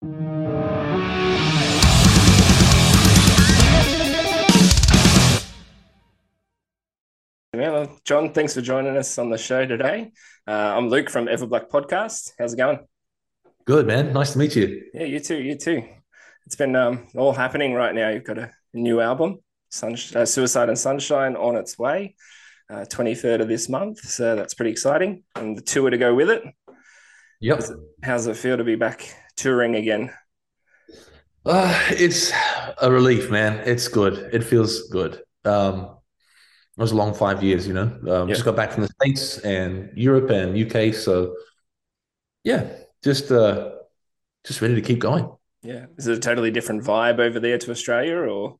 Yeah, John, thanks for joining us on the show today. Uh, I'm Luke from Everblack Podcast. How's it going? Good, man. Nice to meet you. Yeah, you too. You too. It's been um, all happening right now. You've got a new album, Sun- uh, Suicide and Sunshine, on its way, uh, 23rd of this month. So that's pretty exciting. And the tour to go with it. Yep. How's it, how's it feel to be back touring again? Uh, it's a relief, man. It's good. It feels good. Um, it was a long five years, you know. Um, Yep. Just got back from the States and Europe and UK. So, yeah, just uh, just ready to keep going. Yeah. Is it a totally different vibe over there to Australia or?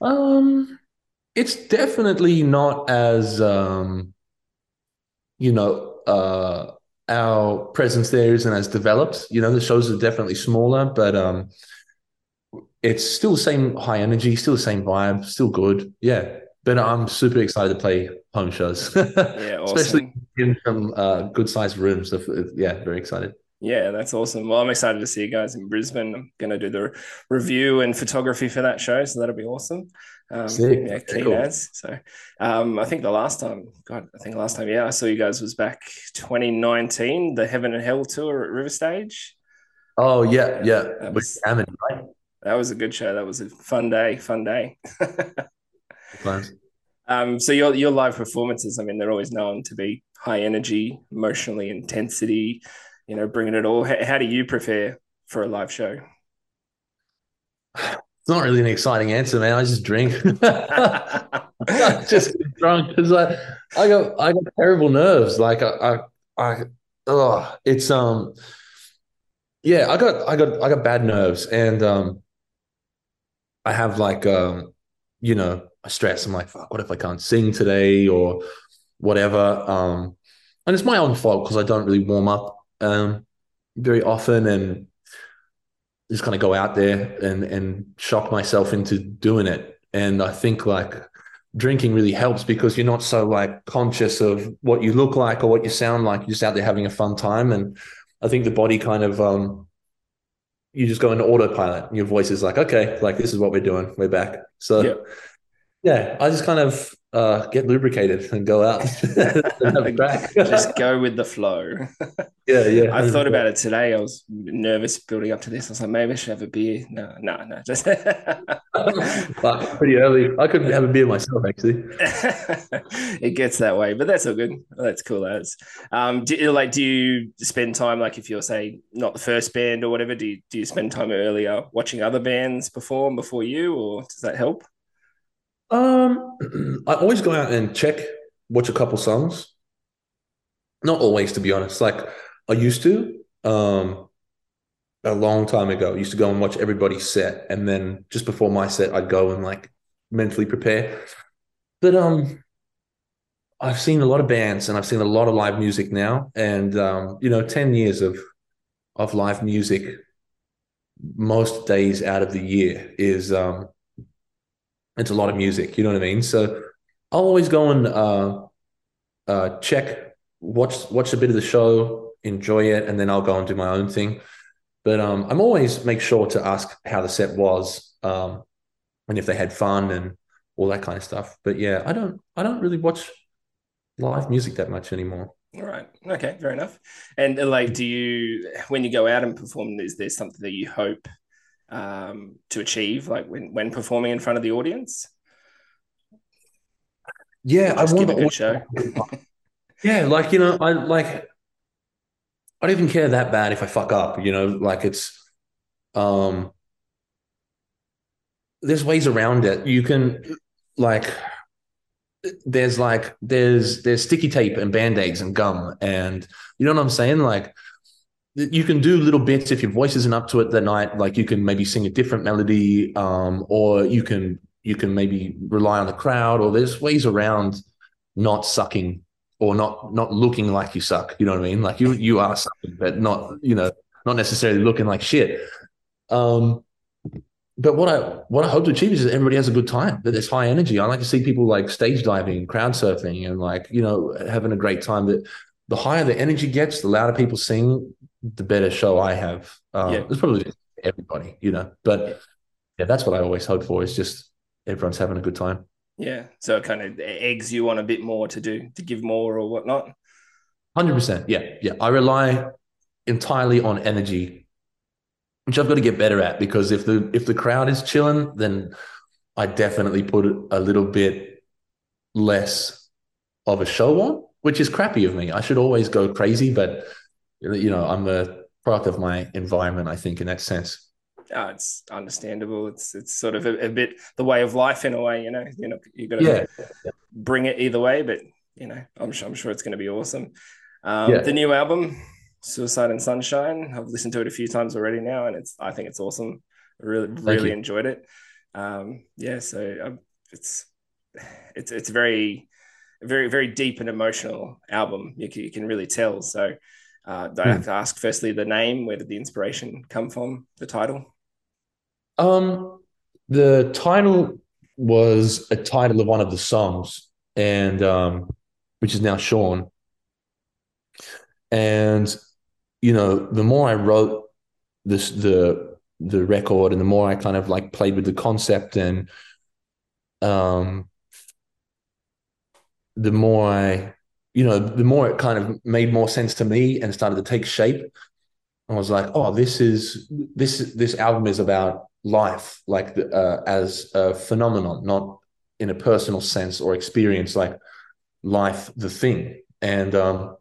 Um, it's definitely not as um, you know, uh, our presence there isn't as developed. You know, the shows are definitely smaller, but um, it's still the same high energy, still the same vibe, still good. Yeah, but I'm super excited to play home shows, Yeah, awesome. especially in some uh, good sized rooms. So, yeah, very excited. Yeah, that's awesome. Well, I'm excited to see you guys in Brisbane. I'm going to do the review and photography for that show, so that'll be awesome. Um, Sick. yeah, keen cool. as. So, um, I think the last time, God, I think last time, yeah, I saw you guys was back 2019, the Heaven and Hell tour at River Stage. Oh yeah, yeah, That with was- Hammond, right? That was a good show. That was a fun day, fun day. Um, so your your live performances, I mean, they're always known to be high energy, emotionally intensity, you know, bringing it all. How, how do you prepare for a live show? It's not really an exciting answer, man. I just drink. I just get drunk because I, I got I got terrible nerves. Like I, I, I oh, it's um, yeah. I got I got I got bad nerves, and um, I have like um, you know, I stress. I'm like, fuck, what if I can't sing today or whatever? Um, and it's my own fault because I don't really warm up um very often and just kind of go out there and and shock myself into doing it. And I think like drinking really helps because you're not so like conscious of what you look like or what you sound like. You're just out there having a fun time. And I think the body kind of um you just go into autopilot and your voice is like, okay, like this is what we're doing. We're back. So Yeah. yeah, I just kind of uh get lubricated and go out and crack. Just go with the flow. yeah, yeah. I thought about it today. I was nervous building up to this. I was like, maybe I should have a beer. No, no, no. Just Fuck, pretty early. I couldn't have a beer myself, actually. it gets that way, but that's all good. That's cool as. Um, do you, like do you spend time like if you're say not the first band or whatever? Do you do you spend time earlier watching other bands perform before you, or does that help? Um, I always go out and check, watch a couple songs. Not always, to be honest. Like I used to, um, a long time ago. I used to go and watch everybody's set, and then just before my set, I'd go and like mentally prepare. But um, I've seen a lot of bands, and I've seen a lot of live music now, and um, you know, ten years of of live music, most days out of the year is um it's a lot of music, you know what I mean? So I'll always go and uh, uh, check, watch watch a bit of the show, enjoy it, and then I'll go and do my own thing. But um, I'm always make sure to ask how the set was, um, and if they had fun and all that kind of stuff. But yeah, I don't I don't really watch live music that much anymore. All right. Okay. Fair enough. And uh, like, do you when you go out and perform, is there something that you hope um, to achieve, like when when performing in front of the audience? Yeah, I Just give want a to good show. Yeah, like you know, I like I don't even care that bad if I fuck up, you know, like it's um there's ways around it. You can like there's like there's there's sticky tape and band-aids and gum and you know what I'm saying? Like you can do little bits if your voice isn't up to it that night, like you can maybe sing a different melody, um, or you can you can maybe rely on the crowd, or there's ways around not sucking or not not looking like you suck. You know what I mean? Like you you are sucking, but not you know not necessarily looking like shit. Um, but what I what I hope to achieve is that everybody has a good time. That there's high energy. I like to see people like stage diving, crowd surfing, and like you know having a great time. That the higher the energy gets, the louder people sing, the better show I have. Um, Yeah. It's probably everybody, you know. But yeah, that's what I always hope for is just everyone's having a good time. Yeah. So it kind of eggs you on a bit more to do, to give more or whatnot. Hundred percent. Yeah, yeah. I rely entirely on energy, which I've got to get better at because if the if the crowd is chilling, then I definitely put a little bit less of a show on, which is crappy of me. I should always go crazy, but you know, I'm a product of my environment, I think, in that sense. Oh, it's understandable. It's it's sort of a, a bit the way of life in a way, you know. You know, you got to Yeah. bring it either way, but you know, I'm sure I'm sure it's going to be awesome. Um, Yeah. The new album, Suicide and Sunshine. I've listened to it a few times already now, and it's I think it's awesome. I really really you. enjoyed it. Um, yeah, so um, it's it's it's very very very deep and emotional album. You can, you can really tell. So. Uh, I have to ask firstly the name. Where did the inspiration come from? The title. Um, the title was a title of one of the songs, and um, which is now Sean. And you know, the more I wrote this, the the record, and the more I kind of like played with the concept, and um, the more I, you know, the more it kind of made more sense to me and started to take shape. I was like, oh, this is this this album is about life, like uh, as a phenomenon, not in a personal sense or experience, like life, the thing, and um,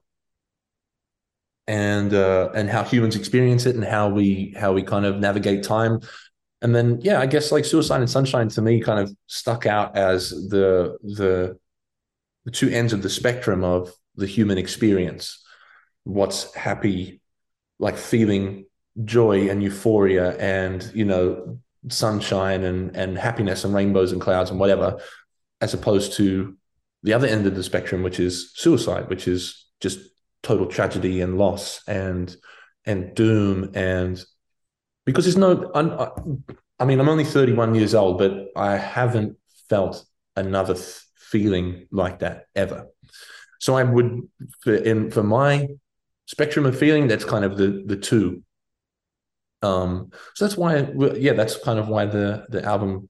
and uh, and how humans experience it, and how we how we kind of navigate time, and then yeah, I guess like Suicide and Sunshine to me kind of stuck out as the the the two ends of the spectrum of the human experience. What's happy like feeling joy and euphoria and you know sunshine and and happiness and rainbows and clouds and whatever as opposed to the other end of the spectrum which is suicide which is just total tragedy and loss and and doom and because there's no I mean I'm only 31 years old but I haven't felt another th- feeling like that ever. So I would for in for my spectrum of feeling that's kind of the the two. Um so that's why yeah that's kind of why the the album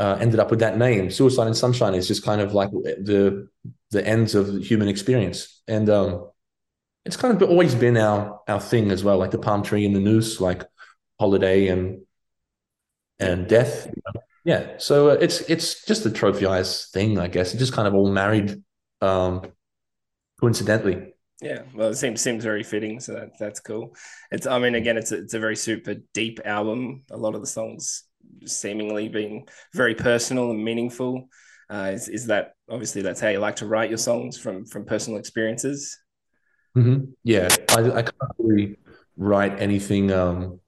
uh, ended up with that name. Suicide and sunshine is just kind of like the the ends of the human experience. And um it's kind of always been our our thing as well like the palm tree and the noose like holiday and and death yeah so uh, it's it's just the trophy eyes thing i guess it just kind of all married um coincidentally yeah, well, it seems seems very fitting, so that that's cool. It's, I mean, again, it's a, it's a very super deep album. A lot of the songs seemingly being very personal and meaningful. Uh, is is that obviously that's how you like to write your songs from from personal experiences? Mm-hmm. Yeah, I, I can't really write anything um,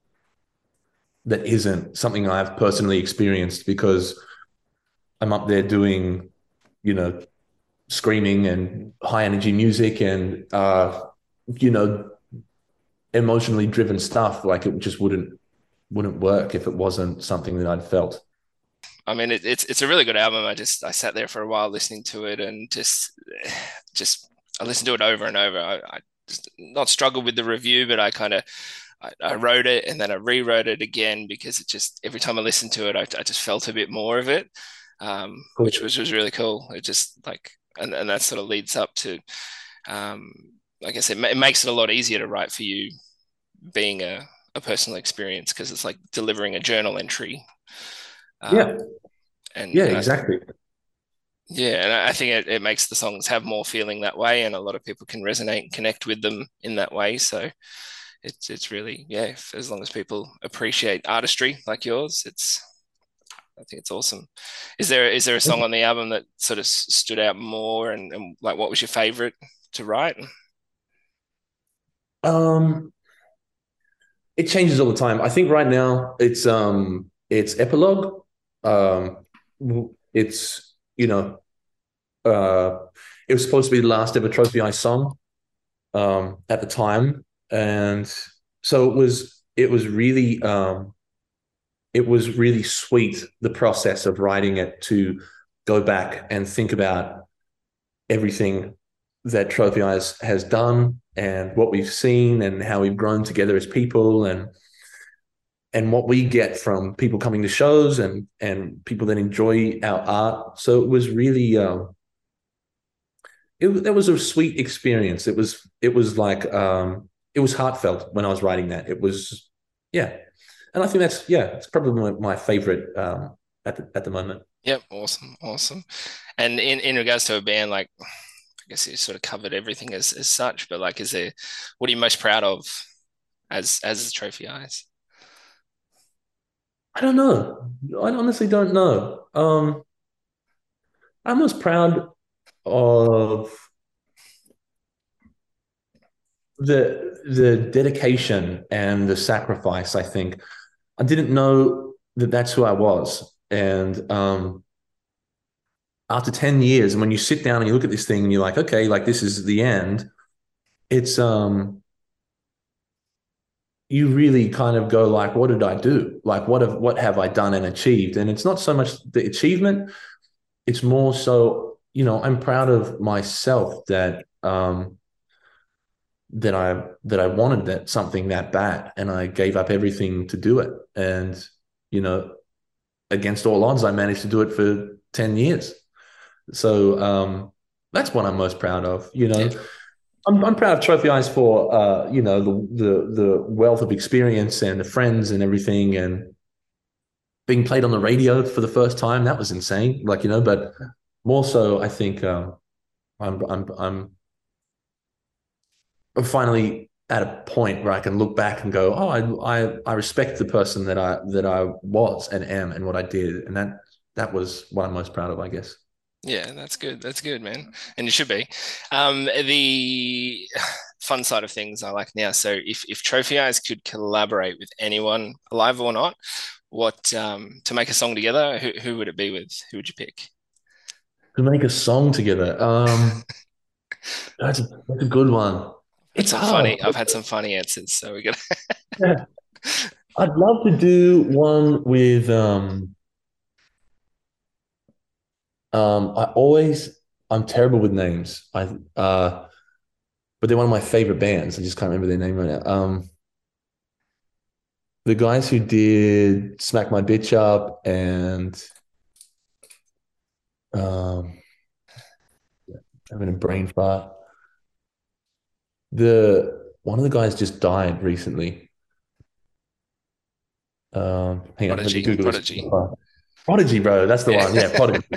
that isn't something I've personally experienced because I'm up there doing, you know, screaming and high energy music and uh you know emotionally driven stuff. Like it just wouldn't wouldn't work if it wasn't something that I'd felt. I mean it, it's it's a really good album. I just I sat there for a while listening to it and just just I listened to it over and over. I, I just not struggled with the review but I kind of I, I, wrote it and then I rewrote it again because it just every time I listened to it I, I just felt a bit more of it um, cool. which was was really cool it just like and, and that sort of leads up to um, like I said, it makes it a lot easier to write for you being a, a personal experience because it's like delivering a journal entry. Um, yeah. And yeah, exactly. yeah, and I think it, it makes the songs have more feeling that way, and a lot of people can resonate and connect with them in that way. So it's it's really yeah, if, as long as people appreciate artistry like yours, it's I think it's awesome. Is there is there a song on the album that sort of stood out more, and, and like what was your favorite to write? Um, it changes all the time. I think right now it's um it's epilogue. Um, it's you know, uh, it was supposed to be the last ever Trophy Eyes song, um, at the time, and so it was it was really um it was really sweet the process of writing it to go back and think about everything that Trophy Eyes has done and what we've seen and how we've grown together as people and and what we get from people coming to shows and and people that enjoy our art. So it was really um, it that was a sweet experience. It was it was like um, it was heartfelt when I was writing that. It was yeah, and I think that's yeah, it's probably my, my favorite um, at the, at the moment. Yep, awesome, awesome. And in in regards to a band like I guess you sort of covered everything as, as such, but like, is there, what are you most proud of as, as Trophy Eyes? I don't know. I honestly don't know. Um, I'm most proud of the the dedication and the sacrifice. I think I didn't know that that's who I was, and um, after 10 years, and when you sit down and you look at this thing and you're like, okay, like this is the end, it's um you really kind of go like, what did I do? Like what have what have I done and achieved? And it's not so much the achievement, it's more so, you know, I'm proud of myself that um that I that I wanted that something that bad and I gave up everything to do it. And, you know, against all odds, I managed to do it for 10 years. So um, that's what I'm most proud of. You know, yeah. I'm, I'm proud of Trophy Eyes for uh, you know the, the the wealth of experience and the friends and everything, and being played on the radio for the first time. That was insane. Like you know, but more so, I think um, I'm I'm I'm I'm finally at a point where I can look back and go, oh, I I I respect the person that I that I was and am and what I did, and that that was what I'm most proud of, I guess. Yeah, that's good. That's good, man. And you should be. Um, the fun side of things I like now. So if if Trophy Eyes could collaborate with anyone, alive or not, what um, to make a song together, who, who would it be with? Who would you pick? To make a song together. Um, that's a, that's a good one. It's funny. I've had some funny answers, so we're gonna. yeah. I'd love to do one with um um, I always I'm terrible with names. I uh, but they're one of my favorite bands. I just can't remember their name right now. Um, the guys who did "Smack My Bitch Up" and um, having a brain fart. The one of the guys just died recently. Um, hang Prodigy, on, Google Prodigy. Prodigy, bro. That's the one. Yeah, Prodigy.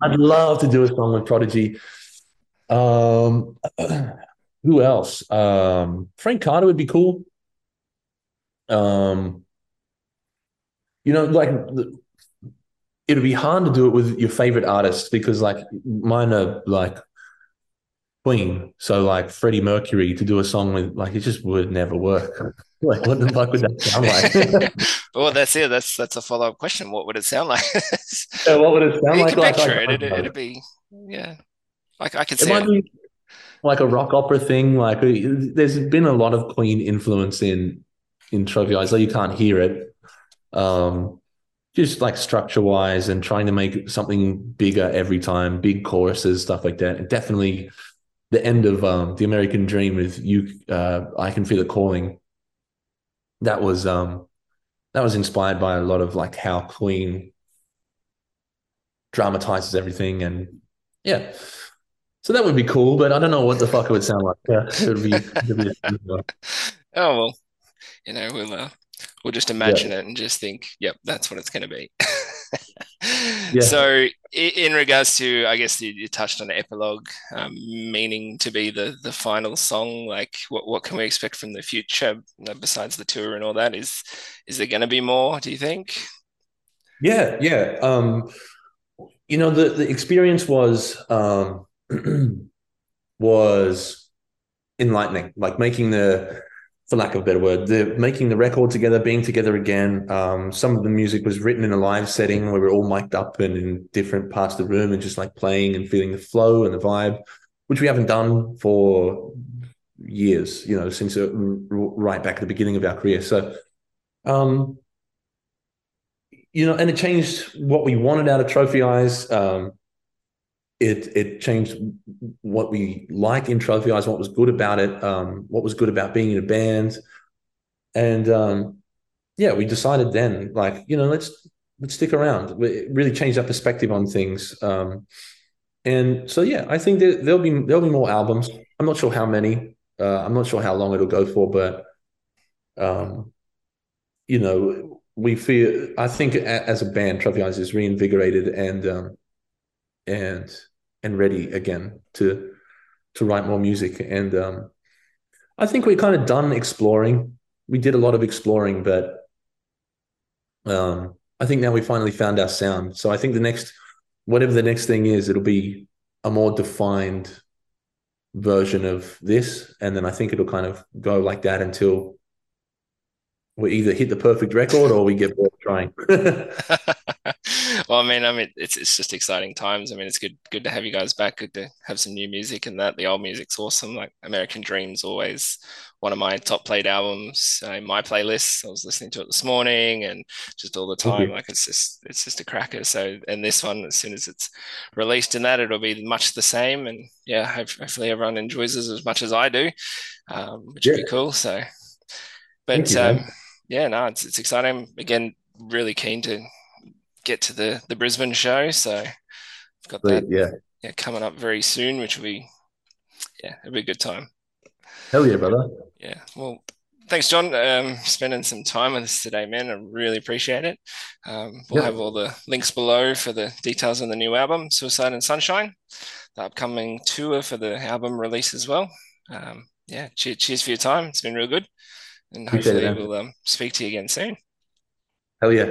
I'd love to do a song with Prodigy. Um, who else? Um, Frank Carter would be cool. Um, you know, like it'd be hard to do it with your favorite artists because, like, mine are like Queen. So, like Freddie Mercury to do a song with, like, it just would never work. like, what the fuck would that sound like? well, that's it. That's that's a follow up question. What would it sound like? yeah, what would it sound you like? Can picture like, it. It'd, it'd, be yeah. Like I could see it. it. like a rock opera thing. Like there's been a lot of Queen influence in in Trophy Eyes, though you can't hear it. Um, just like structure wise and trying to make something bigger every time, big choruses, stuff like that. And definitely the end of um, the American Dream with you. Uh, I can feel it calling that was um that was inspired by a lot of like how Queen dramatizes everything and yeah. So that would be cool, but I don't know what the fuck it would sound like. Yeah, it would be, it would be oh well, you know we'll uh, we'll just imagine yeah. it and just think, yep, that's what it's going to be. yeah. So, in regards to, I guess you, you touched on the epilogue, um, meaning to be the the final song. Like, what what can we expect from the future besides the tour and all that? Is is there going to be more? Do you think? Yeah, yeah. Um, you know, the the experience was um, was enlightening. Like making the for lack of a better word, the making the record together, being together again. Um, some of the music was written in a live setting where we are all mic'd up and in different parts of the room and just like playing and feeling the flow and the vibe, which we haven't done for years, you know, since uh, right back at the beginning of our career. So, um, you know, and it changed what we wanted out of Trophy Eyes. Um, it it changed what we like in Trophy Eyes, what was good about it, um, what was good about being in a band, and um, yeah, we decided then, like you know, let's let's stick around. It really changed our perspective on things, um, and so yeah, I think that there'll be there'll be more albums. I'm not sure how many. Uh, I'm not sure how long it'll go for, but um, you know, we feel. I think as a band, Trophy Eyes is reinvigorated and um, and and ready again to to write more music. And um, I think we're kind of done exploring. We did a lot of exploring, but um, I think now we finally found our sound. So I think the next, whatever the next thing is, it'll be a more defined version of this, and then I think it'll kind of go like that until we either hit the perfect record or we get bored trying. well, I mean, I mean, it's it's just exciting times. I mean, it's good good to have you guys back. Good to have some new music and that. The old music's awesome. Like American Dreams, always one of my top played albums uh, in my playlist. I was listening to it this morning and just all the time. Like it's just it's just a cracker. So and this one, as soon as it's released in that, it'll be much the same. And yeah, hopefully everyone enjoys this as much as I do, um, which yeah. would be cool. So, but you, um, yeah, no, it's it's exciting. Again, really keen to get to the the Brisbane show. So I've got that yeah. yeah coming up very soon, which will be yeah, it'll be a good time. Hell yeah, brother. Yeah. Well, thanks, John. Um, spending some time with us today, man. I really appreciate it. Um, we'll have all the links below for the details on the new album, Suicide and Sunshine, the upcoming tour for the album release as well. Um, yeah, cheers, cheers for your time. It's been real good. And hopefully, we'll um, speak to you again soon. Hell yeah.